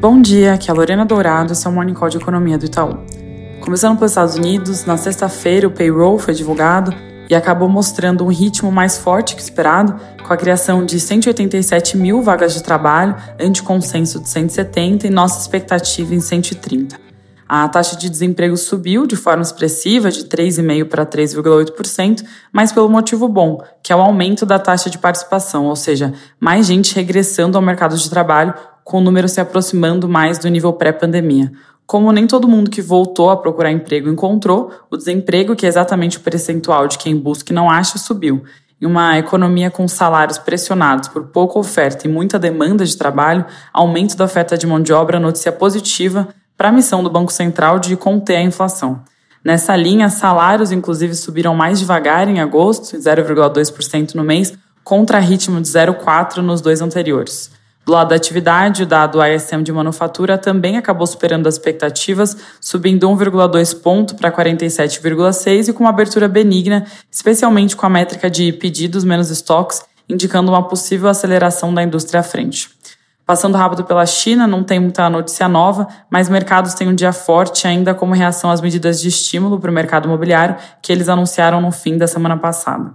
Bom dia, aqui é a Lorena Dourado, esse é o Morning Call de Economia do Itaú. Começando pelos Estados Unidos, na sexta-feira o payroll foi divulgado e acabou mostrando um ritmo mais forte que esperado, com a criação de 187 mil vagas de trabalho, ante consenso de 170 e nossa expectativa em 130. A taxa de desemprego subiu de forma expressiva, de 3,5% para 3,8%, mas pelo motivo bom, que é o aumento da taxa de participação, ou seja, mais gente regressando ao mercado de trabalho, com o número se aproximando mais do nível pré-pandemia. Como nem todo mundo que voltou a procurar emprego encontrou, o desemprego, que é exatamente o percentual de quem busca e não acha, subiu. Em uma economia com salários pressionados por pouca oferta e muita demanda de trabalho, aumento da oferta de mão de obra notícia positiva para a missão do Banco Central de conter a inflação. Nessa linha, salários inclusive subiram mais devagar em agosto, 0,2% no mês, contra ritmo de 0,4% nos dois anteriores. Do lado da atividade, o dado ISM de manufatura também acabou superando as expectativas, subindo 1,2 ponto para 47,6 e com uma abertura benigna, especialmente com a métrica de pedidos menos estoques, indicando uma possível aceleração da indústria à frente. Passando rápido pela China, não tem muita notícia nova, mas mercados têm um dia forte ainda como reação às medidas de estímulo para o mercado imobiliário que eles anunciaram no fim da semana passada.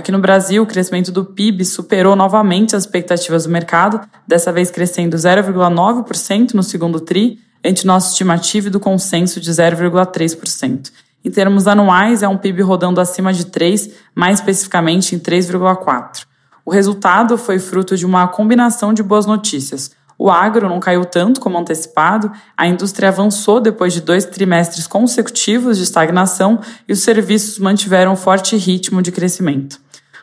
Aqui no Brasil, o crescimento do PIB superou novamente as expectativas do mercado, dessa vez crescendo 0,9% no segundo TRI, ante nossa estimativa do consenso de 0,3%. Em termos anuais, é um PIB rodando acima de 3, mais especificamente em 3,4. O resultado foi fruto de uma combinação de boas notícias. O agro não caiu tanto como antecipado, a indústria avançou depois de dois trimestres consecutivos de estagnação e os serviços mantiveram um forte ritmo de crescimento.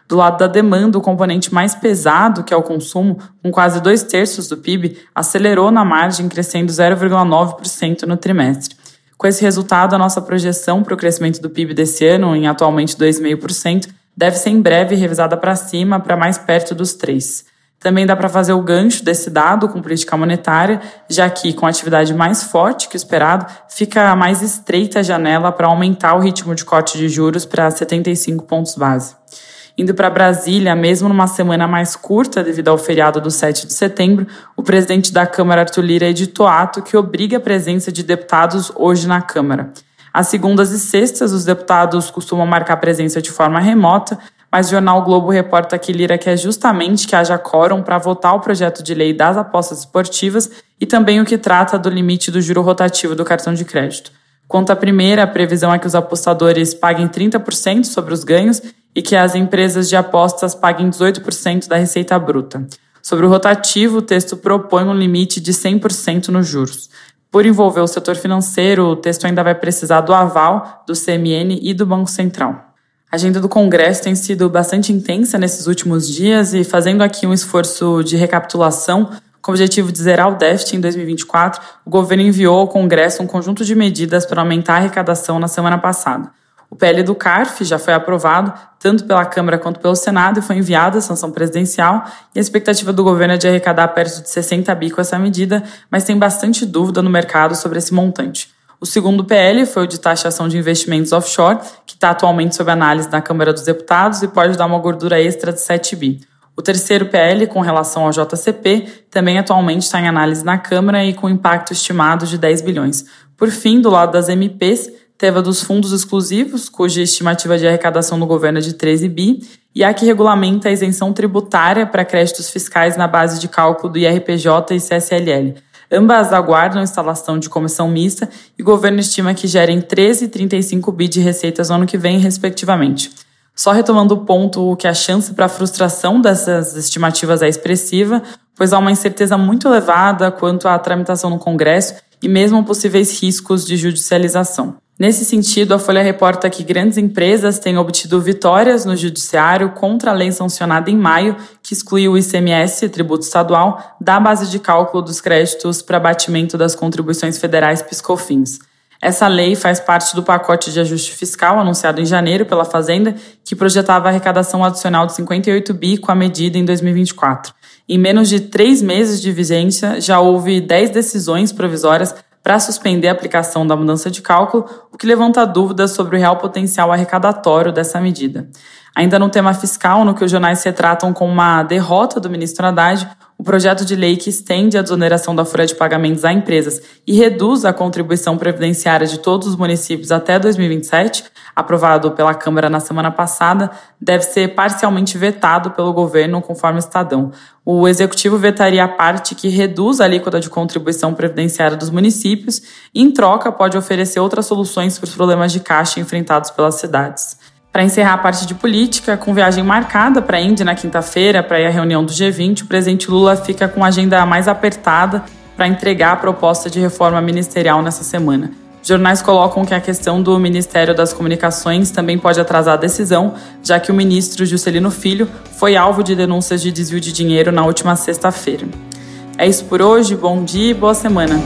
Do lado da demanda, o componente mais pesado, que é o consumo, com quase dois terços do PIB, acelerou na margem, crescendo 0,9% no trimestre. Com esse resultado, a nossa projeção para o crescimento do PIB desse ano, em atualmente 2,5%, deve ser em breve revisada para cima, para mais perto dos 3%. Também dá para fazer o gancho desse dado com política monetária, já que, com atividade mais forte que o esperado, fica mais estreita a janela para aumentar o ritmo de corte de juros para 75 pontos base. Indo para Brasília, mesmo numa semana mais curta devido ao feriado do 7 de setembro, o presidente da Câmara, Arthur Lira, editou ato que obriga a presença de deputados hoje na Câmara. Às segundas e sextas, os deputados costumam marcar presença de forma remota, mas o jornal Globo reporta que Lira quer justamente que haja quórum para votar o projeto de lei das apostas esportivas e também o que trata do limite do juro rotativo do cartão de crédito. Quanto à primeira, a previsão é que os apostadores paguem 30% sobre os ganhos e que as empresas de apostas paguem 18% da receita bruta. Sobre o rotativo, o texto propõe um limite de 100% nos juros. Por envolver o setor financeiro, o texto ainda vai precisar do aval do CMN e do Banco Central. A agenda do Congresso tem sido bastante intensa nesses últimos dias e fazendo aqui um esforço de recapitulação com o objetivo de zerar o déficit em 2024, o governo enviou ao Congresso um conjunto de medidas para aumentar a arrecadação na semana passada. O PL do CARF já foi aprovado tanto pela Câmara quanto pelo Senado e foi enviado à sanção presidencial. E a expectativa do governo é de arrecadar perto de 60 bi com essa medida, mas tem bastante dúvida no mercado sobre esse montante. O segundo PL foi o de taxação de investimentos offshore, que está atualmente sob análise na Câmara dos Deputados e pode dar uma gordura extra de 7 bi. O terceiro PL, com relação ao JCP, também atualmente está em análise na Câmara e com impacto estimado de 10 bilhões. Por fim, do lado das MPs, teve a dos fundos exclusivos, cuja estimativa de arrecadação do governo é de 13 bi, e a que regulamenta a isenção tributária para créditos fiscais na base de cálculo do IRPJ e CSLL. Ambas aguardam instalação de comissão mista e o governo estima que gerem 13 e 35 bi de receitas no ano que vem, respectivamente. Só retomando o ponto que a chance para a frustração dessas estimativas é expressiva, pois há uma incerteza muito elevada quanto à tramitação no Congresso e mesmo possíveis riscos de judicialização. Nesse sentido, a Folha reporta que grandes empresas têm obtido vitórias no judiciário contra a lei sancionada em maio, que excluiu o ICMS, tributo estadual, da base de cálculo dos créditos para abatimento das contribuições federais PiscoFins. Essa lei faz parte do pacote de ajuste fiscal anunciado em janeiro pela Fazenda, que projetava arrecadação adicional de 58 bi com a medida em 2024. Em menos de três meses de vigência, já houve 10 decisões provisórias para suspender a aplicação da mudança de cálculo, o que levanta dúvidas sobre o real potencial arrecadatório dessa medida. Ainda no tema fiscal, no que os jornais se retratam como uma derrota do ministro Haddad, o projeto de lei que estende a desoneração da folha de pagamentos a empresas e reduz a contribuição previdenciária de todos os municípios até 2027, aprovado pela Câmara na semana passada, deve ser parcialmente vetado pelo governo, conforme o Estadão. O executivo vetaria a parte que reduz a alíquota de contribuição previdenciária dos municípios e, em troca, pode oferecer outras soluções para os problemas de caixa enfrentados pelas cidades. Para encerrar a parte de política, com viagem marcada para a Índia na quinta-feira, para ir à reunião do G20, o presidente Lula fica com a agenda mais apertada para entregar a proposta de reforma ministerial nessa semana. Jornais colocam que a questão do Ministério das Comunicações também pode atrasar a decisão, já que o ministro Juscelino Filho foi alvo de denúncias de desvio de dinheiro na última sexta-feira. É isso por hoje, bom dia e boa semana.